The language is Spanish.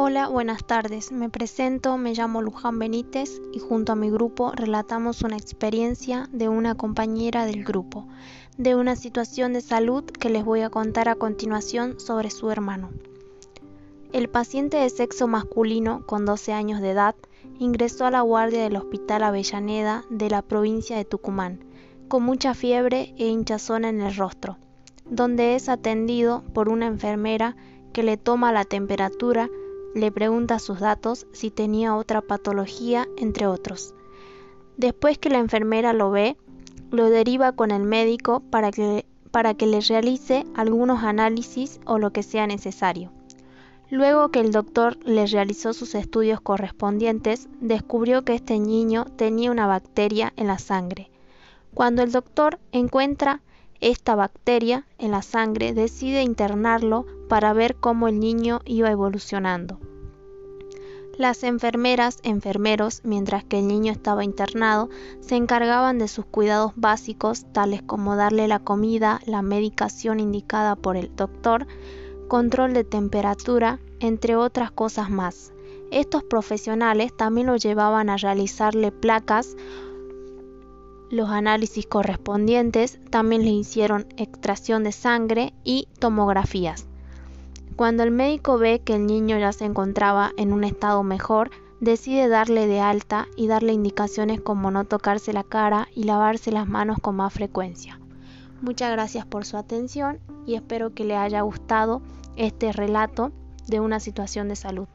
Hola, buenas tardes. Me presento, me llamo Luján Benítez y junto a mi grupo relatamos una experiencia de una compañera del grupo, de una situación de salud que les voy a contar a continuación sobre su hermano. El paciente de sexo masculino con 12 años de edad ingresó a la guardia del Hospital Avellaneda de la provincia de Tucumán, con mucha fiebre e hinchazón en el rostro, donde es atendido por una enfermera que le toma la temperatura le pregunta sus datos, si tenía otra patología, entre otros. Después que la enfermera lo ve, lo deriva con el médico para que, para que le realice algunos análisis o lo que sea necesario. Luego que el doctor le realizó sus estudios correspondientes, descubrió que este niño tenía una bacteria en la sangre. Cuando el doctor encuentra esta bacteria en la sangre, decide internarlo para ver cómo el niño iba evolucionando. Las enfermeras, enfermeros, mientras que el niño estaba internado, se encargaban de sus cuidados básicos, tales como darle la comida, la medicación indicada por el doctor, control de temperatura, entre otras cosas más. Estos profesionales también lo llevaban a realizarle placas los análisis correspondientes, también le hicieron extracción de sangre y tomografías. Cuando el médico ve que el niño ya se encontraba en un estado mejor, decide darle de alta y darle indicaciones como no tocarse la cara y lavarse las manos con más frecuencia. Muchas gracias por su atención y espero que le haya gustado este relato de una situación de salud.